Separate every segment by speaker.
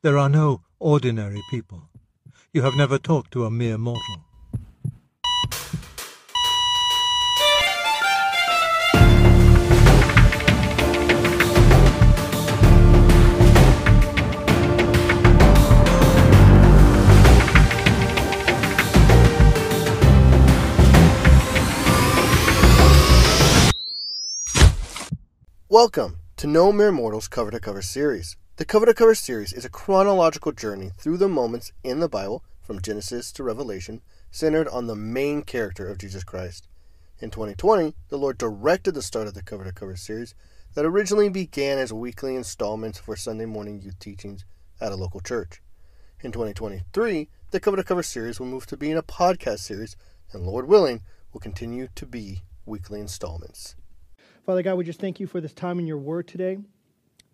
Speaker 1: There are no ordinary people. You have never talked to a mere mortal.
Speaker 2: Welcome to No Mere Mortals Cover to Cover series. The Cover to Cover series is a chronological journey through the moments in the Bible, from Genesis to Revelation, centered on the main character of Jesus Christ. In 2020, the Lord directed the start of the Cover to Cover series that originally began as weekly installments for Sunday morning youth teachings at a local church. In 2023, the Cover to Cover series will move to being a podcast series, and Lord willing, will continue to be weekly installments.
Speaker 3: Father God, we just thank you for this time in your word today.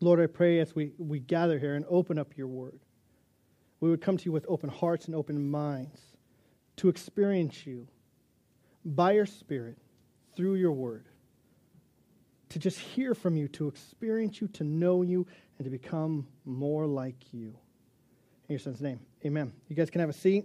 Speaker 3: Lord, I pray as we, we gather here and open up your word, we would come to you with open hearts and open minds to experience you by your Spirit through your word, to just hear from you, to experience you, to know you, and to become more like you. In your son's name, amen. You guys can have a seat.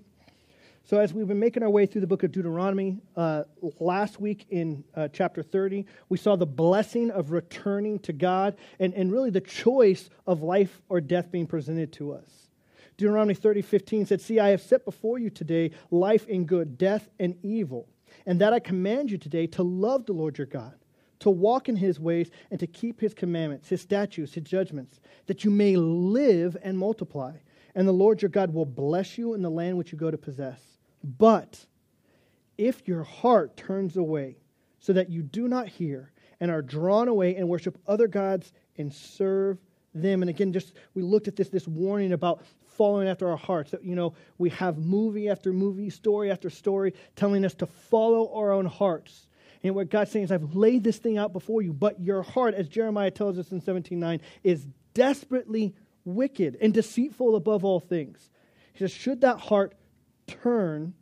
Speaker 3: So, as we've been making our way through the book of Deuteronomy, uh, last week in uh, chapter 30, we saw the blessing of returning to God and, and really the choice of life or death being presented to us. Deuteronomy 30, 15 said, See, I have set before you today life and good, death and evil, and that I command you today to love the Lord your God, to walk in his ways, and to keep his commandments, his statutes, his judgments, that you may live and multiply. And the Lord your God will bless you in the land which you go to possess. But if your heart turns away so that you do not hear and are drawn away and worship other gods and serve them, and again, just we looked at this, this warning about following after our hearts. That, you know, we have movie after movie, story after story telling us to follow our own hearts. And what God's saying is, I've laid this thing out before you, but your heart, as Jeremiah tells us in 17.9, is desperately wicked and deceitful above all things. He says, should that heart turn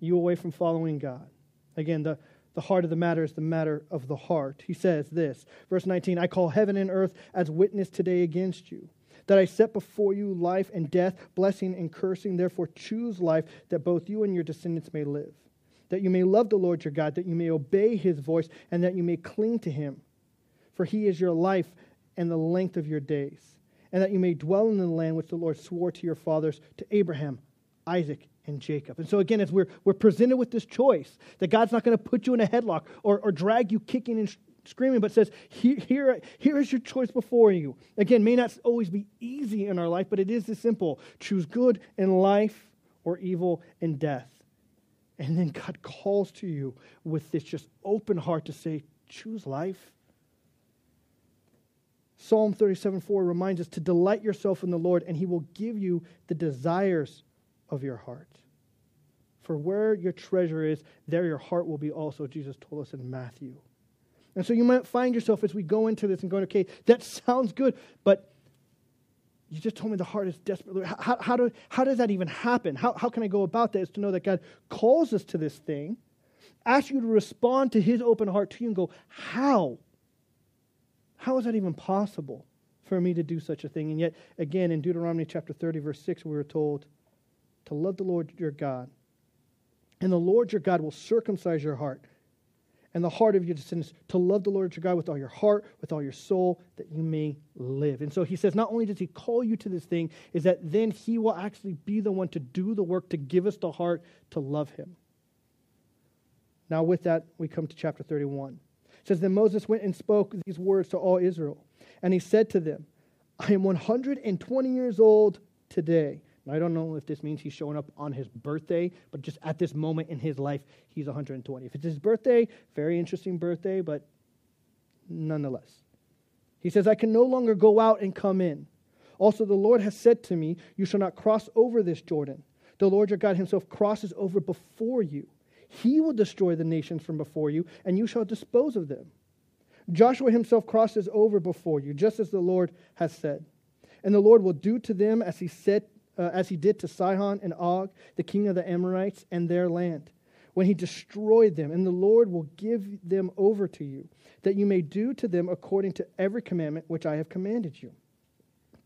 Speaker 3: you away from following God. Again, the, the heart of the matter is the matter of the heart. He says this, verse 19 I call heaven and earth as witness today against you, that I set before you life and death, blessing and cursing. Therefore, choose life, that both you and your descendants may live, that you may love the Lord your God, that you may obey his voice, and that you may cling to him. For he is your life and the length of your days, and that you may dwell in the land which the Lord swore to your fathers, to Abraham, Isaac, and Jacob. And so, again, as we're, we're presented with this choice, that God's not going to put you in a headlock or, or drag you kicking and screaming, but says, here, here, here is your choice before you. Again, may not always be easy in our life, but it is this simple choose good in life or evil in death. And then God calls to you with this just open heart to say, choose life. Psalm 37 4 reminds us to delight yourself in the Lord, and he will give you the desires of your heart. For where your treasure is, there your heart will be also, Jesus told us in Matthew. And so you might find yourself as we go into this and going, okay, that sounds good, but you just told me the heart is desperately. How, how, do, how does that even happen? How, how can I go about that? Is to know that God calls us to this thing, asks you to respond to his open heart to you and go, how? How is that even possible for me to do such a thing? And yet, again, in Deuteronomy chapter 30, verse 6, we were told to love the Lord your God and the Lord your God will circumcise your heart and the heart of your descendants to love the Lord your God with all your heart, with all your soul, that you may live. And so he says, not only does he call you to this thing, is that then he will actually be the one to do the work to give us the heart to love him. Now, with that, we come to chapter 31. Says, Then Moses went and spoke these words to all Israel. And he said to them, I am 120 years old today. I don't know if this means he's showing up on his birthday, but just at this moment in his life, he's 120. If it's his birthday, very interesting birthday, but nonetheless. He says, I can no longer go out and come in. Also, the Lord has said to me, You shall not cross over this Jordan. The Lord your God himself crosses over before you. He will destroy the nations from before you, and you shall dispose of them. Joshua himself crosses over before you, just as the Lord has said. And the Lord will do to them as he said uh, as he did to Sihon and Og, the king of the Amorites, and their land, when he destroyed them. And the Lord will give them over to you, that you may do to them according to every commandment which I have commanded you.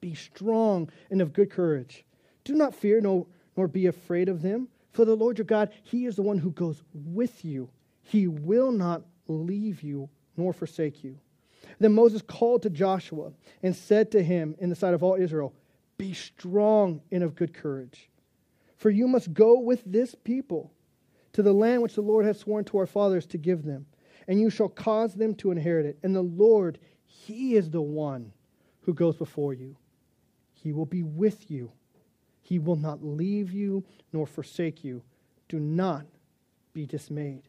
Speaker 3: Be strong and of good courage. Do not fear, no, nor be afraid of them. For the Lord your God, He is the one who goes with you. He will not leave you nor forsake you. Then Moses called to Joshua and said to him in the sight of all Israel, Be strong and of good courage, for you must go with this people to the land which the Lord has sworn to our fathers to give them, and you shall cause them to inherit it. And the Lord, He is the one who goes before you. He will be with you. He will not leave you nor forsake you. Do not be dismayed.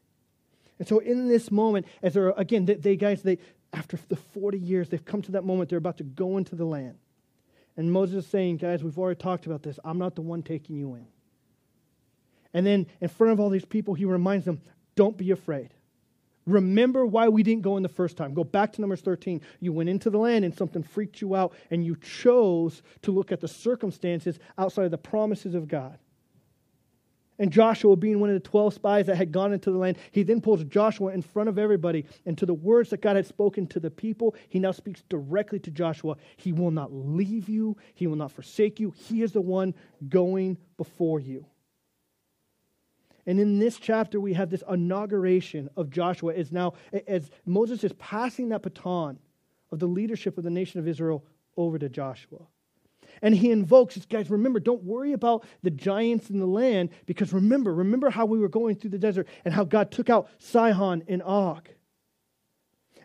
Speaker 3: And so, in this moment, as they're again, they, they guys, they after the 40 years, they've come to that moment, they're about to go into the land. And Moses is saying, guys, we've already talked about this. I'm not the one taking you in. And then in front of all these people, he reminds them, don't be afraid. Remember why we didn't go in the first time. Go back to Numbers 13. You went into the land and something freaked you out, and you chose to look at the circumstances outside of the promises of God. And Joshua, being one of the 12 spies that had gone into the land, he then pulls Joshua in front of everybody. And to the words that God had spoken to the people, he now speaks directly to Joshua. He will not leave you, he will not forsake you. He is the one going before you. And in this chapter, we have this inauguration of Joshua as now, as Moses is passing that baton of the leadership of the nation of Israel over to Joshua. And he invokes, guys, remember, don't worry about the giants in the land, because remember, remember how we were going through the desert and how God took out Sihon and Og.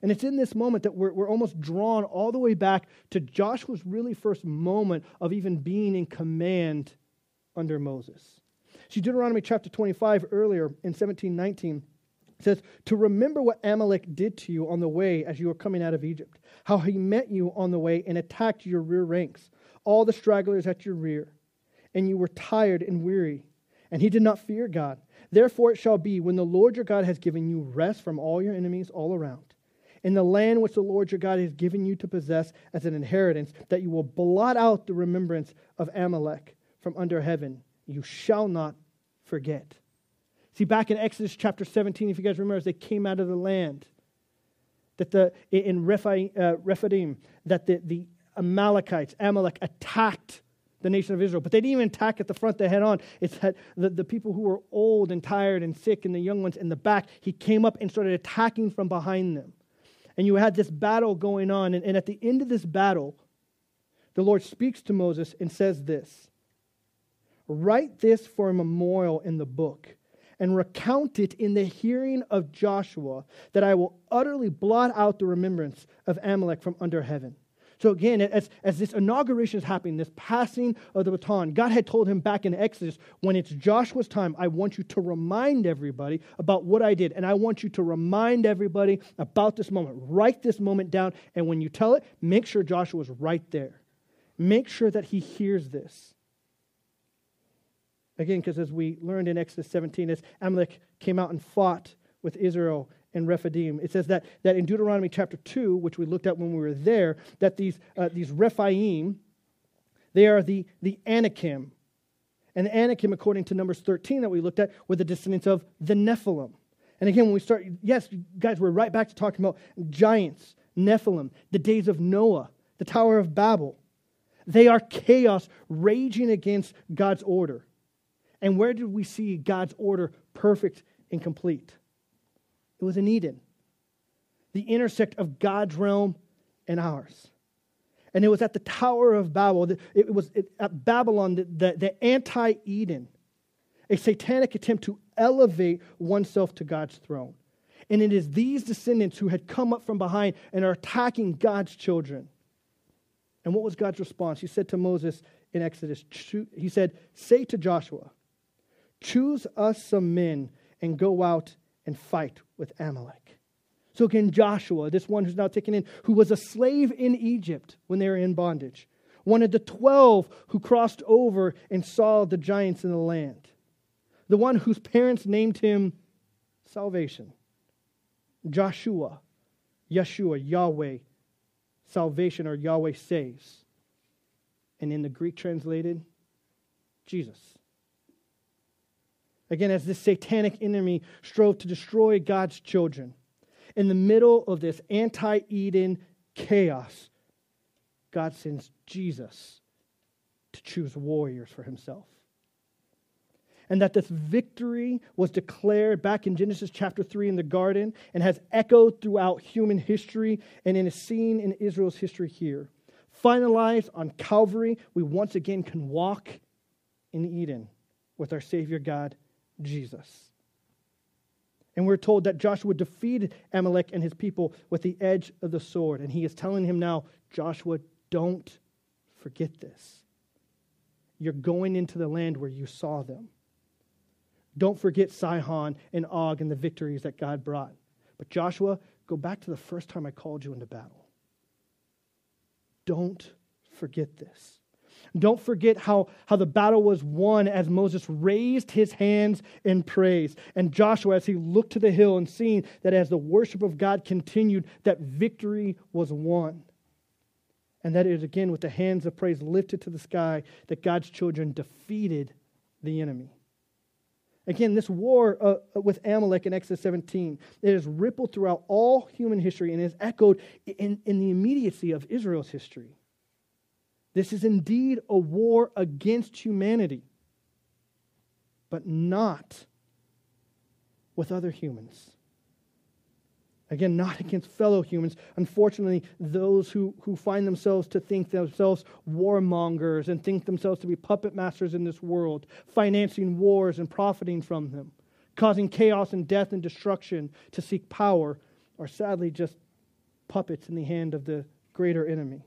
Speaker 3: And it's in this moment that we're, we're almost drawn all the way back to Joshua's really first moment of even being in command under Moses. See, Deuteronomy chapter 25 earlier in 1719 says, To remember what Amalek did to you on the way as you were coming out of Egypt, how he met you on the way and attacked your rear ranks, all the stragglers at your rear, and you were tired and weary, and he did not fear God. Therefore it shall be, when the Lord your God has given you rest from all your enemies all around, in the land which the Lord your God has given you to possess as an inheritance, that you will blot out the remembrance of Amalek from under heaven you shall not forget. See, back in Exodus chapter 17, if you guys remember, as they came out of the land, that the in uh, Rephidim, that the, the Amalekites, Amalek, attacked the nation of Israel. But they didn't even attack at the front, they head on. It's that the, the people who were old and tired and sick and the young ones in the back, he came up and started attacking from behind them. And you had this battle going on. And, and at the end of this battle, the Lord speaks to Moses and says this Write this for a memorial in the book and recount it in the hearing of Joshua, that I will utterly blot out the remembrance of Amalek from under heaven. So again, as, as this inauguration is happening, this passing of the baton, God had told him back in Exodus, when it's Joshua's time, I want you to remind everybody about what I did. And I want you to remind everybody about this moment. Write this moment down. And when you tell it, make sure Joshua's right there. Make sure that he hears this. Again, because as we learned in Exodus 17, as Amalek came out and fought with Israel and Rephidim, it says that, that in Deuteronomy chapter 2, which we looked at when we were there, that these, uh, these Rephaim, they are the, the Anakim. And the Anakim, according to Numbers 13 that we looked at, were the descendants of the Nephilim. And again, when we start, yes, guys, we're right back to talking about giants, Nephilim, the days of Noah, the Tower of Babel. They are chaos raging against God's order. And where did we see God's order perfect and complete? It was in Eden, the intersect of God's realm and ours. And it was at the Tower of Babel, it was at Babylon, the, the, the anti Eden, a satanic attempt to elevate oneself to God's throne. And it is these descendants who had come up from behind and are attacking God's children. And what was God's response? He said to Moses in Exodus, He said, Say to Joshua, Choose us some men and go out and fight with Amalek. So again, Joshua, this one who's now taken in, who was a slave in Egypt when they were in bondage, one of the 12 who crossed over and saw the giants in the land, the one whose parents named him salvation. Joshua, Yeshua, Yahweh, salvation or Yahweh saves. And in the Greek translated, Jesus. Again, as this satanic enemy strove to destroy God's children. In the middle of this anti Eden chaos, God sends Jesus to choose warriors for himself. And that this victory was declared back in Genesis chapter 3 in the garden and has echoed throughout human history and in a scene in Israel's history here. Finalized on Calvary, we once again can walk in Eden with our Savior God, Jesus. And we're told that Joshua defeated Amalek and his people with the edge of the sword. And he is telling him now, Joshua, don't forget this. You're going into the land where you saw them. Don't forget Sihon and Og and the victories that God brought. But Joshua, go back to the first time I called you into battle. Don't forget this. Don't forget how, how the battle was won as Moses raised his hands in praise. And Joshua, as he looked to the hill and seeing that as the worship of God continued, that victory was won. And that that is again with the hands of praise lifted to the sky that God's children defeated the enemy. Again, this war uh, uh with Amalek in Exodus 17, it has rippled throughout all human history and is echoed in, in the immediacy of Israel's history. This is indeed a war against humanity, but not with other humans. Again, not against fellow humans. Unfortunately, those who, who find themselves to think themselves warmongers and think themselves to be puppet masters in this world, financing wars and profiting from them, causing chaos and death and destruction to seek power, are sadly just puppets in the hand of the greater enemy.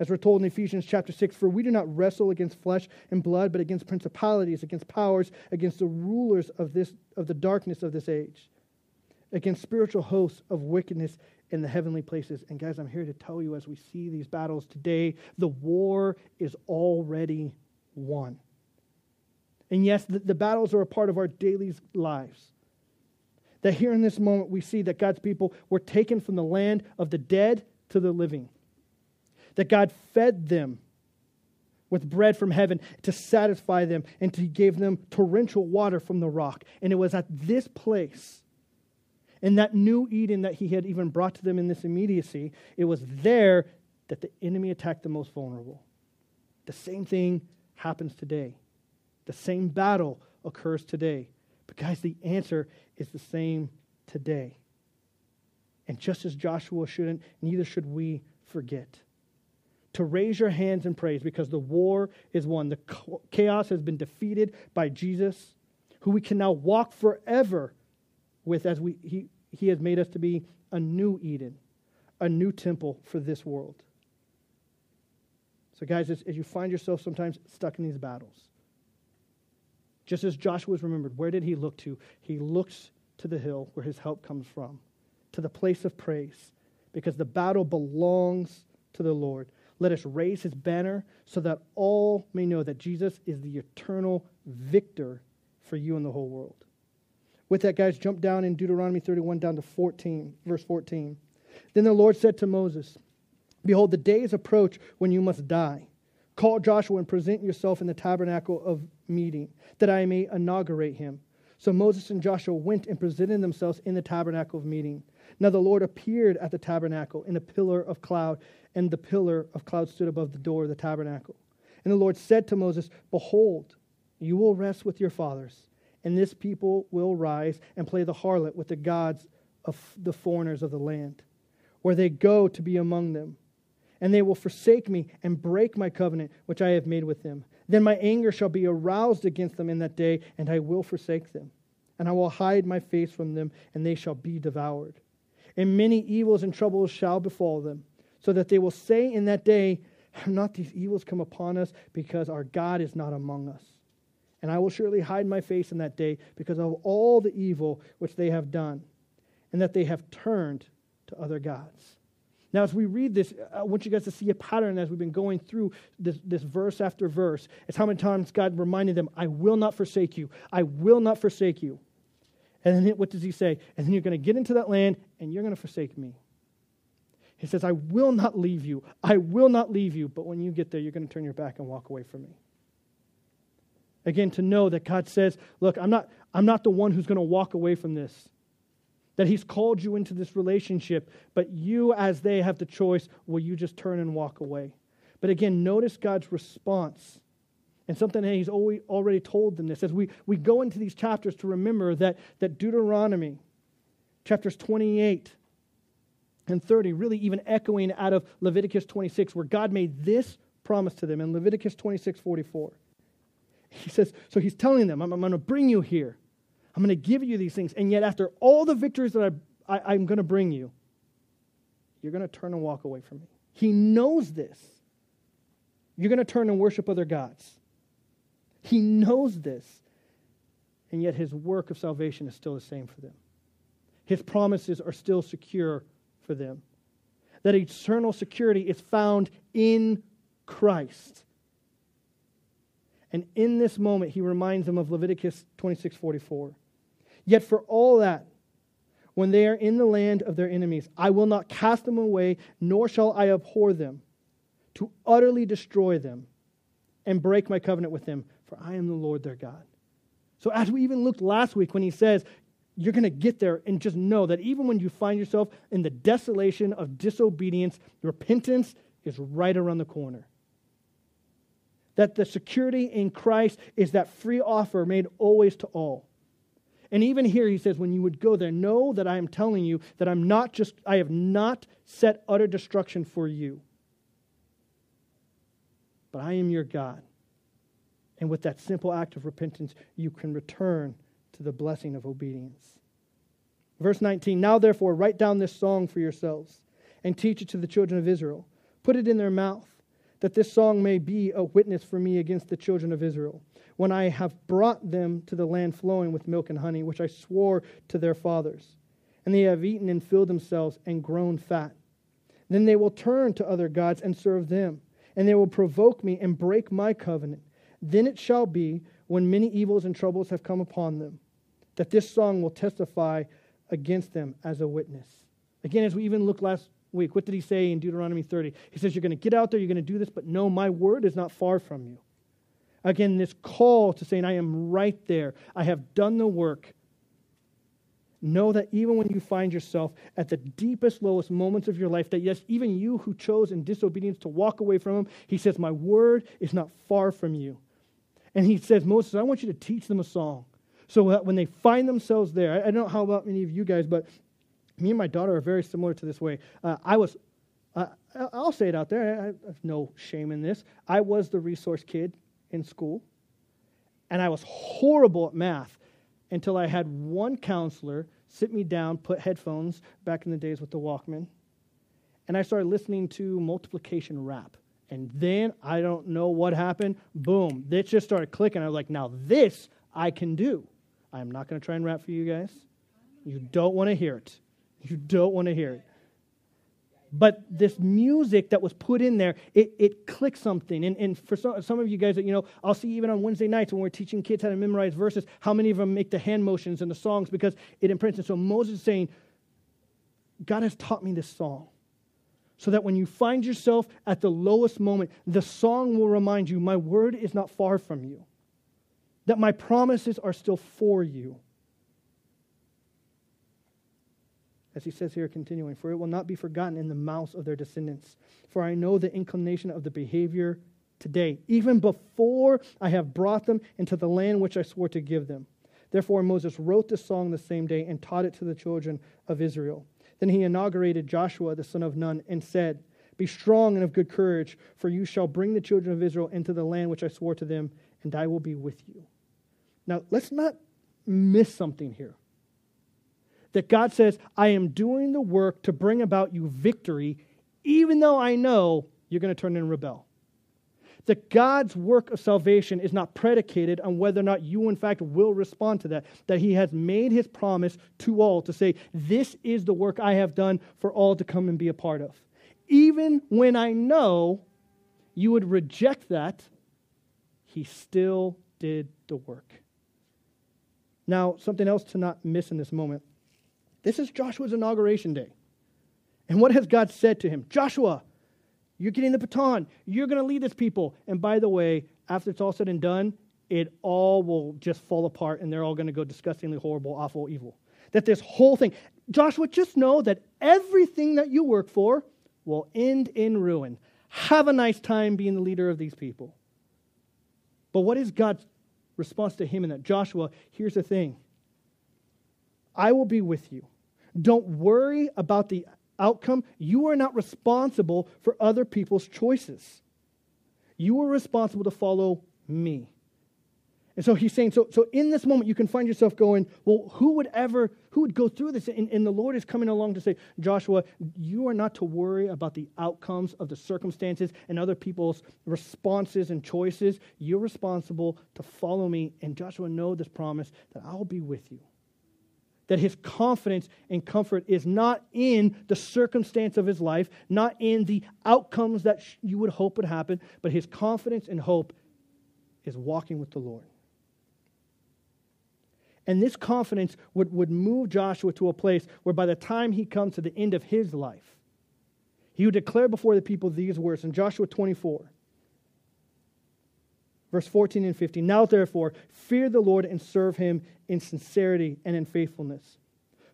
Speaker 3: As we're told in Ephesians chapter 6, for we do not wrestle against flesh and blood, but against principalities, against powers, against the rulers of, this, of the darkness of this age against spiritual hosts of wickedness in the heavenly places. And guys, I'm here to tell you as we see these battles today, the war is already won. And yes, the, the battles are a part of our daily lives. That here in this moment, we see that God's people were taken from the land of the dead to the living. That God fed them with bread from heaven to satisfy them, and He gave them torrential water from the rock. And it was at this place in that new Eden that he had even brought to them in this immediacy, it was there that the enemy attacked the most vulnerable. The same thing happens today. The same battle occurs today. But, guys, the answer is the same today. And just as Joshua shouldn't, neither should we forget to raise your hands in praise because the war is won. The chaos has been defeated by Jesus, who we can now walk forever with as we, he, he has made us to be a new Eden, a new temple for this world. So, guys, as, as you find yourself sometimes stuck in these battles, just as Joshua was remembered, where did he look to? He looks to the hill where his help comes from, to the place of praise, because the battle belongs to the Lord. Let us raise his banner so that all may know that Jesus is the eternal victor for you and the whole world. With that, guys, jump down in Deuteronomy 31 down to 14, verse 14. Then the Lord said to Moses, Behold, the days approach when you must die. Call Joshua and present yourself in the tabernacle of meeting, that I may inaugurate him. So Moses and Joshua went and presented themselves in the tabernacle of meeting. Now the Lord appeared at the tabernacle in a pillar of cloud, and the pillar of cloud stood above the door of the tabernacle. And the Lord said to Moses, Behold, you will rest with your fathers and this people will rise and play the harlot with the gods of the foreigners of the land, where they go to be among them. And they will forsake me and break my covenant which I have made with them. Then my anger shall be aroused against them in that day, and I will forsake them. And I will hide my face from them, and they shall be devoured. And many evils and troubles shall befall them, so that they will say in that day, Have not these evils come upon us, because our God is not among us? and I will surely hide my face in that day because of all the evil which they have done, and that they have turned to other gods. Now, as we read this, I want you guys to see a pattern as we've been going through this, this verse after verse. It's how many times God reminded them, I will not forsake you. I will not forsake you. And then what does he say? And then you're going to get into that land and you're going to forsake me. He says, I will not leave you. I will not leave you. But when you get there, you're going to turn your back and walk away from me. Again, to know that God says, Look, I'm not, I'm not the one who's going to walk away from this. that He's called you into this relationship, but you, as they, have the choice will you just turn and walk away? But again, notice God's response and something that He's already told them this. As we, we go into these chapters to remember that, that Deuteronomy, chapters 28 and 30, really even echoing out of Leviticus 26, where God made this promise to them in Leviticus 26 44. He says, So He's telling them, I'm, I'm going to bring you here. I'm going to give you these things. And yet, after all the victories that I, I, I'm going to bring you, you're going to turn and walk away from me. He knows this. You're going to turn and worship other gods. He knows this. And yet, his work of salvation is still the same for them. His promises are still secure for them. That eternal security is found in Christ. And in this moment, he reminds them of Leviticus 26 44. Yet for all that, when they are in the land of their enemies, I will not cast them away, nor shall I abhor them, to utterly destroy them and break my covenant with them, for I am the Lord their God. So, as we even looked last week when he says, you're going to get there and just know that even when you find yourself in the desolation of disobedience, repentance is right around the corner. That the security in Christ is that free offer made always to all. And even here he says, when you would go there, know that I am telling you that I'm not just, I have not set utter destruction for you. But I am your God. And with that simple act of repentance, you can return to the blessing of obedience. Verse 19 Now therefore, write down this song for yourselves and teach it to the children of Israel. Put it in their mouth, that this song may be a witness for me against the children of Israel when I have brought them to the land flowing with milk and honey, which I swore to their fathers. And they have eaten and filled themselves and grown fat. Then they will turn to other gods and serve them, and they will provoke me and break my covenant. Then it shall be, when many evils and troubles have come upon them, that this song will testify against them as a witness. Again, as we even looked last week, what did he say in Deuteronomy 30? He says, You're going to get out there, you're going to do this, but no, my word is not far from you. Again, this call to saying, I am right there. I have done the work. Know that even when you find yourself at the deepest, lowest moments of your life, that yes, even you who chose in disobedience to walk away from him, he says, My word is not far from you. And he says, Moses, I want you to teach them a song. So when they find themselves there, I, don't know how about many of you guys, but me and my daughter are very similar to this way. Uh, I was, uh, I'll say it out there, I have no shame in this. I was the resource kid in school, and I was horrible at math until I had one counselor sit me down, put headphones back in the days with the Walkman, and I started listening to multiplication rap. And then I don't know what happened. Boom, it just started clicking. I was like, now this I can do. I'm not going to try and rap for you guys. You don't want to hear it. You don't want to hear it. But this music that was put in there, it, it clicked something. And, and for some, some of you guys, that, you know, I'll see even on Wednesday nights when we're teaching kids how to memorize verses, how many of them make the hand motions and the songs because it imprints. And so Moses is saying, God has taught me this song. So that when you find yourself at the lowest moment, the song will remind you, my word is not far from you. That my promises are still for you. as he says here, continuing, for it will not be forgotten in the mouths of their descendants. For I know the inclination of the behavior today, even before I have brought them into the land which I swore to give them. Therefore, Moses wrote the song the same day and taught it to the children of Israel. Then he inaugurated Joshua the son of Nun and said, Be strong and of good courage, for you shall bring the children of Israel into the land which I swore to them, and I will be with you. Now, let's not miss something here that God says, I am doing the work to bring about you victory, even though I know you're going to turn and rebel. That God's work of salvation is not predicated on whether or not you, in fact, will respond to that. That He has made His promise to all to say, This is the work I have done for all to come and be a part of. Even when I know you would reject that, He still did the work. Now, something else to not miss in this moment this is Joshua's inauguration day. And what has God said to him? Joshua, you're getting the baton. You're going to lead this people. And by the way, after it's all said and done, it all will just fall apart and they're all going to go disgustingly horrible, awful, evil. That this whole thing, Joshua, just know that everything that you work for will end in ruin. Have a nice time being the leader of these people. But what is God's response to him in that? Joshua, here's the thing I will be with you. Don't worry about the outcome. You are not responsible for other people's choices. You are responsible to follow me. And so he's saying, so, so in this moment, you can find yourself going, well, who would ever, who would go through this? And, and the Lord is coming along to say, Joshua, you are not to worry about the outcomes of the circumstances and other people's responses and choices. You're responsible to follow me. And Joshua, know this promise that I'll be with you. That his confidence and comfort is not in the circumstance of his life, not in the outcomes that you would hope would happen, but his confidence and hope is walking with the Lord. And this confidence would, would move Joshua to a place where by the time he comes to the end of his life, he would declare before the people these words in Joshua 24, verse 14 and 15. Now, therefore, fear the Lord and serve him in sincerity and in faithfulness.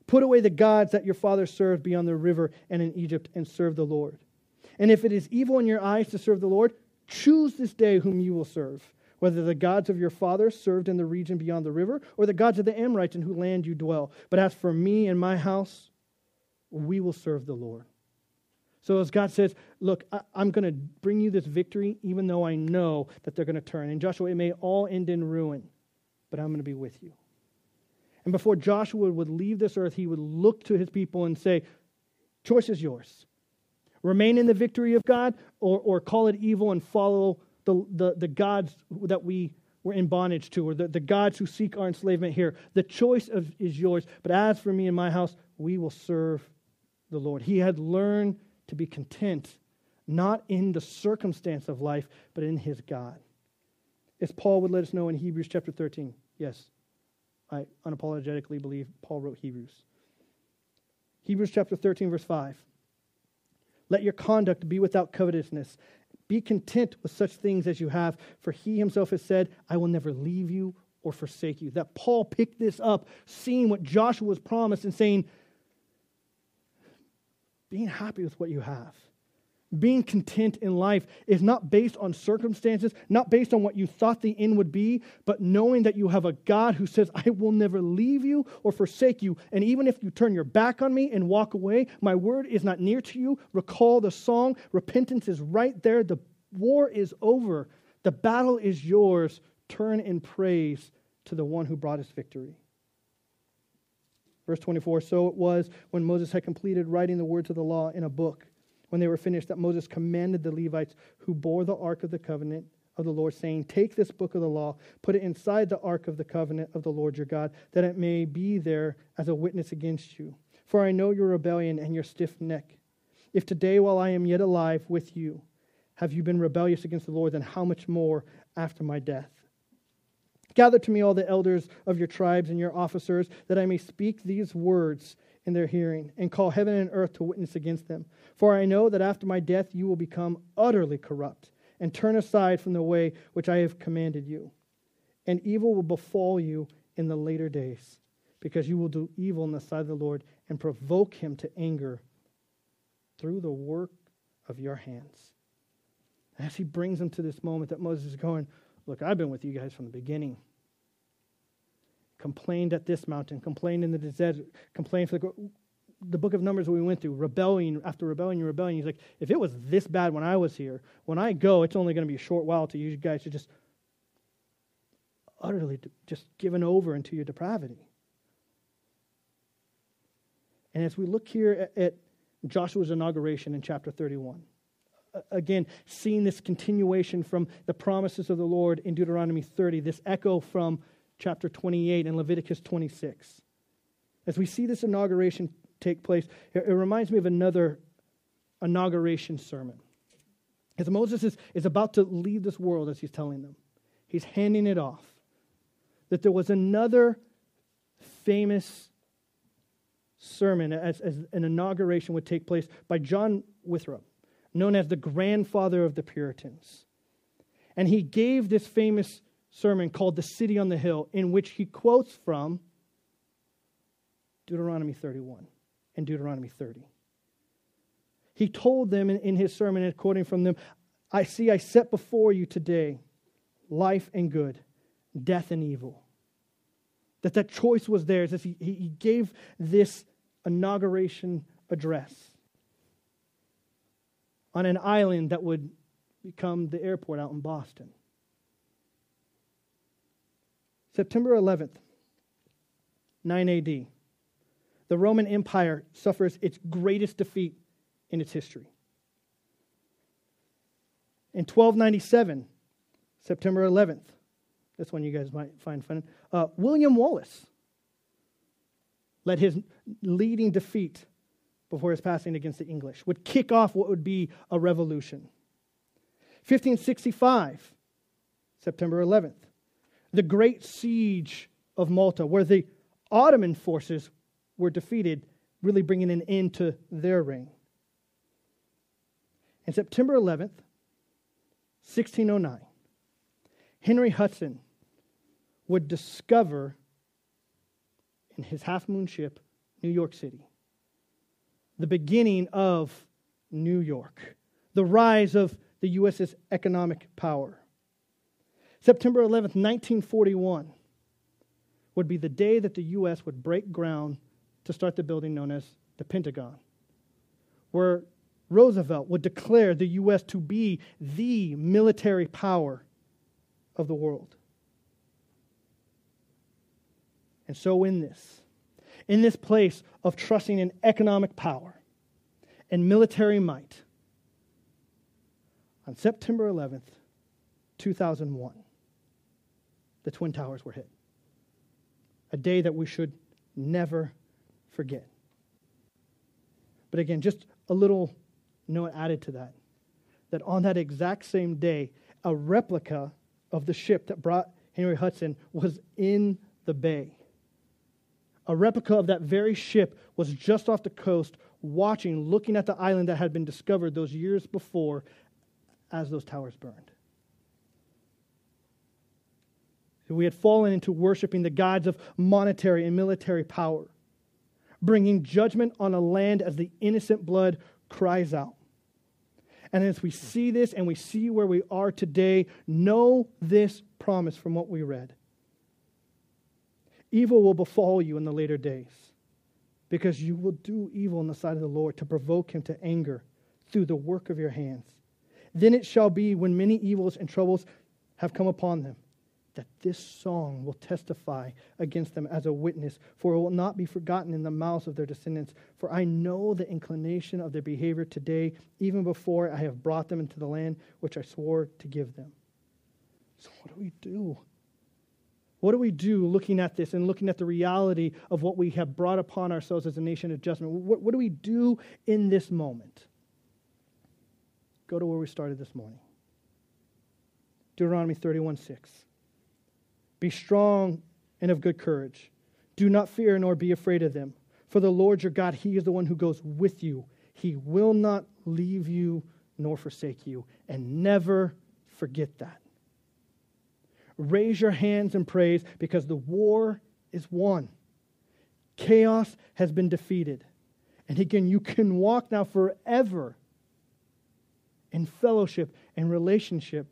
Speaker 3: Put away the gods that your father served beyond the river and in Egypt and serve the Lord. And if it is evil in your eyes to serve the Lord, choose this day whom you will serve whether the gods of your fathers served in the region beyond the river, or the gods of the Amorites in whose land you dwell. But as for me and my house, we will serve the Lord. So as God says, look, I, am going to bring you this victory, even though I know that they're going to turn. And Joshua, it may all end in ruin, but I'm going to be with you. And before Joshua would leave this earth, he would look to his people and say, choice is yours. Remain in the victory of God or, or call it evil and follow the, the, the gods that we were in bondage to, or the, the gods who seek our enslavement here. The choice of, is yours. But as for me and my house, we will serve the Lord. He had learned to be content, not in the circumstance of life, but in his God. As Paul would let us know in Hebrews chapter 13. Yes, I unapologetically believe Paul wrote Hebrews. Hebrews chapter 13, verse 5. Let your conduct be without covetousness, be content with such things as you have, for he himself has said, I will never leave you or forsake you. That Paul picked this up, seeing what Joshua was promised and saying, being happy with what you have being content in life is not based on circumstances, not based on what you thought the end would be, but knowing that you have a God who says, I will never leave you or forsake you. And even if you turn your back on me and walk away, my word is not near to you. Recall the song. Repentance is right there. The war is over. The battle is yours. Turn in praise to the one who brought us victory. Verse 24 So it was when Moses had completed writing the words of the law in a book when they were finished that Moses commanded the Levites who bore the ark of the covenant of the Lord, saying, Take this book of the law, put it inside the ark of the covenant of the Lord your God, that it may be there as a witness against you. For I know your rebellion and your stiff neck. If today, while I am yet alive with you, have you been rebellious against the Lord, then how much more after my death? Gather to me all the elders of your tribes and your officers, that I may speak these words in their hearing, and call heaven and earth to witness against them. For I know that after my death you will become utterly corrupt, and turn aside from the way which I have commanded you. And evil will befall you in the later days, because you will do evil in the sight of the Lord, and provoke him to anger through the work of your hands. As he brings them to this moment that Moses is going, Look, I've been with you guys from the beginning complained at this mountain, complained in the desert, complained for the, the book of Numbers we went through, rebelling after rebellion, and rebellion. He's like, if it was this bad when I was here, when I go, it's only going to be a short while to you guys to just utterly just given over into your depravity. And as we look here at, at Joshua's inauguration in chapter 31, again, seeing this continuation from the promises of the Lord in Deuteronomy 30, this echo from chapter 28 and Leviticus 26. As we see this inauguration take place, it, reminds me of another inauguration sermon. As Moses is, is about to leave this world, as he's telling them, he's handing it off. That there was another famous sermon as, as an inauguration would take place by John Winthrop, known as the grandfather of the Puritans. And he gave this famous sermon called The City on the Hill, in which he quotes from Deuteronomy 31. and Deuteronomy 30. He told them in, in his sermon, and quoting from them, I see I set before you today life and good, death and evil. That that choice was theirs as he, he gave this inauguration address on an island that would become the airport out in Boston. September 11th, 9 AD, the Roman Empire suffers its greatest defeat in its history. In 1297, September 11th, this one you guys might find fun, uh, William Wallace led his leading defeat before his passing against the English, would kick off what would be a revolution. 1565, September 11th, the Great Siege of Malta, where the Ottoman forces were defeated, really bringing an end to their reign. And September 11th, 1609, Henry Hudson would discover in his half moon ship New York City, the beginning of New York, the rise of the U.S.'s economic power. September 11th, 1941, would be the day that the U.S. would break ground to start the building known as the Pentagon, where Roosevelt would declare the U.S. to be the military power of the world. And so, in this, in this place of trusting in economic power and military might, on September 11th, 2001, the Twin Towers were hit. A day that we should never forget. But again, just a little note added to that that on that exact same day, a replica of the ship that brought Henry Hudson was in the bay. A replica of that very ship was just off the coast, watching, looking at the island that had been discovered those years before as those towers burned. We had fallen into worshiping the gods of monetary and military power, bringing judgment on a land as the innocent blood cries out. And as we see this and we see where we are today, know this promise from what we read. Evil will befall you in the later days because you will do evil in the sight of the Lord to provoke him to anger through the work of your hands. Then it shall be when many evils and troubles have come upon them that this song will testify against them as a witness, for it will not be forgotten in the mouths of their descendants. For I know the inclination of their behavior today, even before I have brought them into the land which I swore to give them. So, what do we do? What do we do looking at this and looking at the reality of what we have brought upon ourselves as a nation of judgment? What, what do we do in this moment? Go to where we started this morning Deuteronomy 31 6. Be strong and of good courage. Do not fear nor be afraid of them. For the Lord your God, He is the one who goes with you. He will not leave you nor forsake you. And never forget that. Raise your hands in praise because the war is won. Chaos has been defeated. And again, you can walk now forever in fellowship and relationship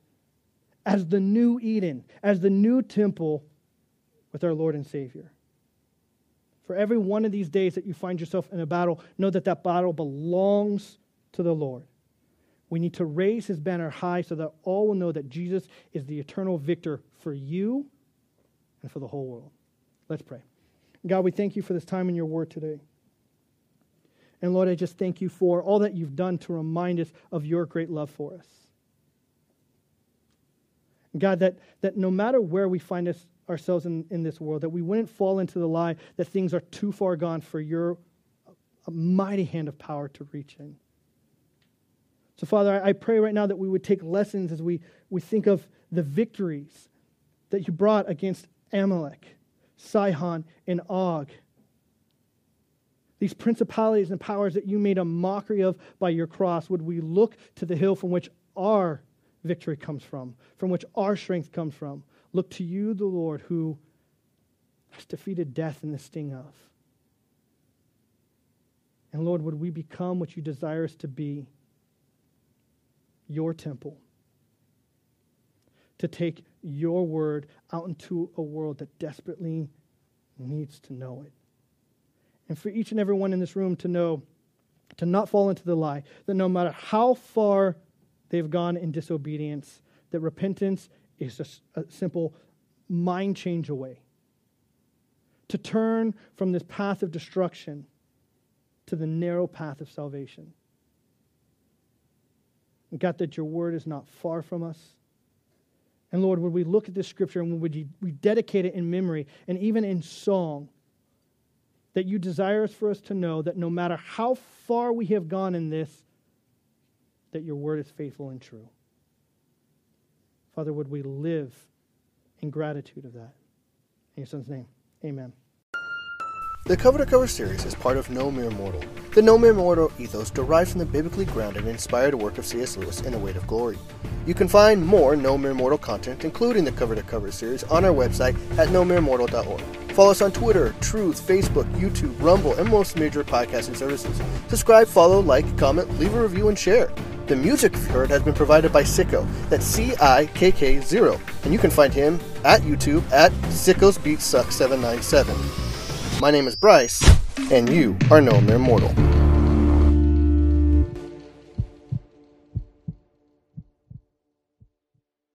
Speaker 3: as the new Eden, as the new temple with our Lord and Savior. For every one of these days that you find yourself in a battle, know that that battle belongs to the Lord. We need to raise his banner high so that all will know that Jesus is the eternal victor for you and for the whole world. Let's pray. God, we thank you for this time in your word today. And Lord, I just thank you for all that you've done to remind us of your great love for us. God, that, that no matter where we find us, ourselves in, in this world, that we wouldn't fall into the lie that things are too far gone for your mighty hand of power to reach in. So, Father, I, pray right now that we would take lessons as we, we think of the victories that you brought against Amalek, Sihon, and Og. These principalities and powers that you made a mockery of by your cross, would we look to the hill from which our victory comes from, from which our strength comes from. Look to you, the Lord, who has defeated death and the sting of. And Lord, would we become what you desire us to be? Your temple. To take your word out into a world that desperately needs to know it. And for each and every one in this room to know, to not fall into the lie, that no matter how far they've gone in disobedience, that repentance is just a simple mind change away. To turn from this path of destruction to the narrow path of salvation. And God, that your word is not far from us. And Lord, would we look at this scripture and would we dedicate it in memory and even in song, that you desire us for us to know that no matter how far we have gone in this, that your word is faithful and true. Father, would we live in gratitude of that? In your son's name, amen.
Speaker 2: The Cover to Cover series is part of No Mere Mortal. The No Mere Mortal ethos derives from the biblically grounded and inspired work of C.S. Lewis in The Weight of Glory. You can find more No Mere Mortal content, including the Cover to Cover series, on our website at nomeremortal.org. Follow us on Twitter, Truth, Facebook, YouTube, Rumble, and most major podcasting services. Subscribe, follow, like, comment, leave a review, and share. The music you've heard has been provided by Cikko. That's C I K K 0. And you can find him at YouTube at Cikko's Beat Suck 797. My name is Bryce, and you are no mere mortal.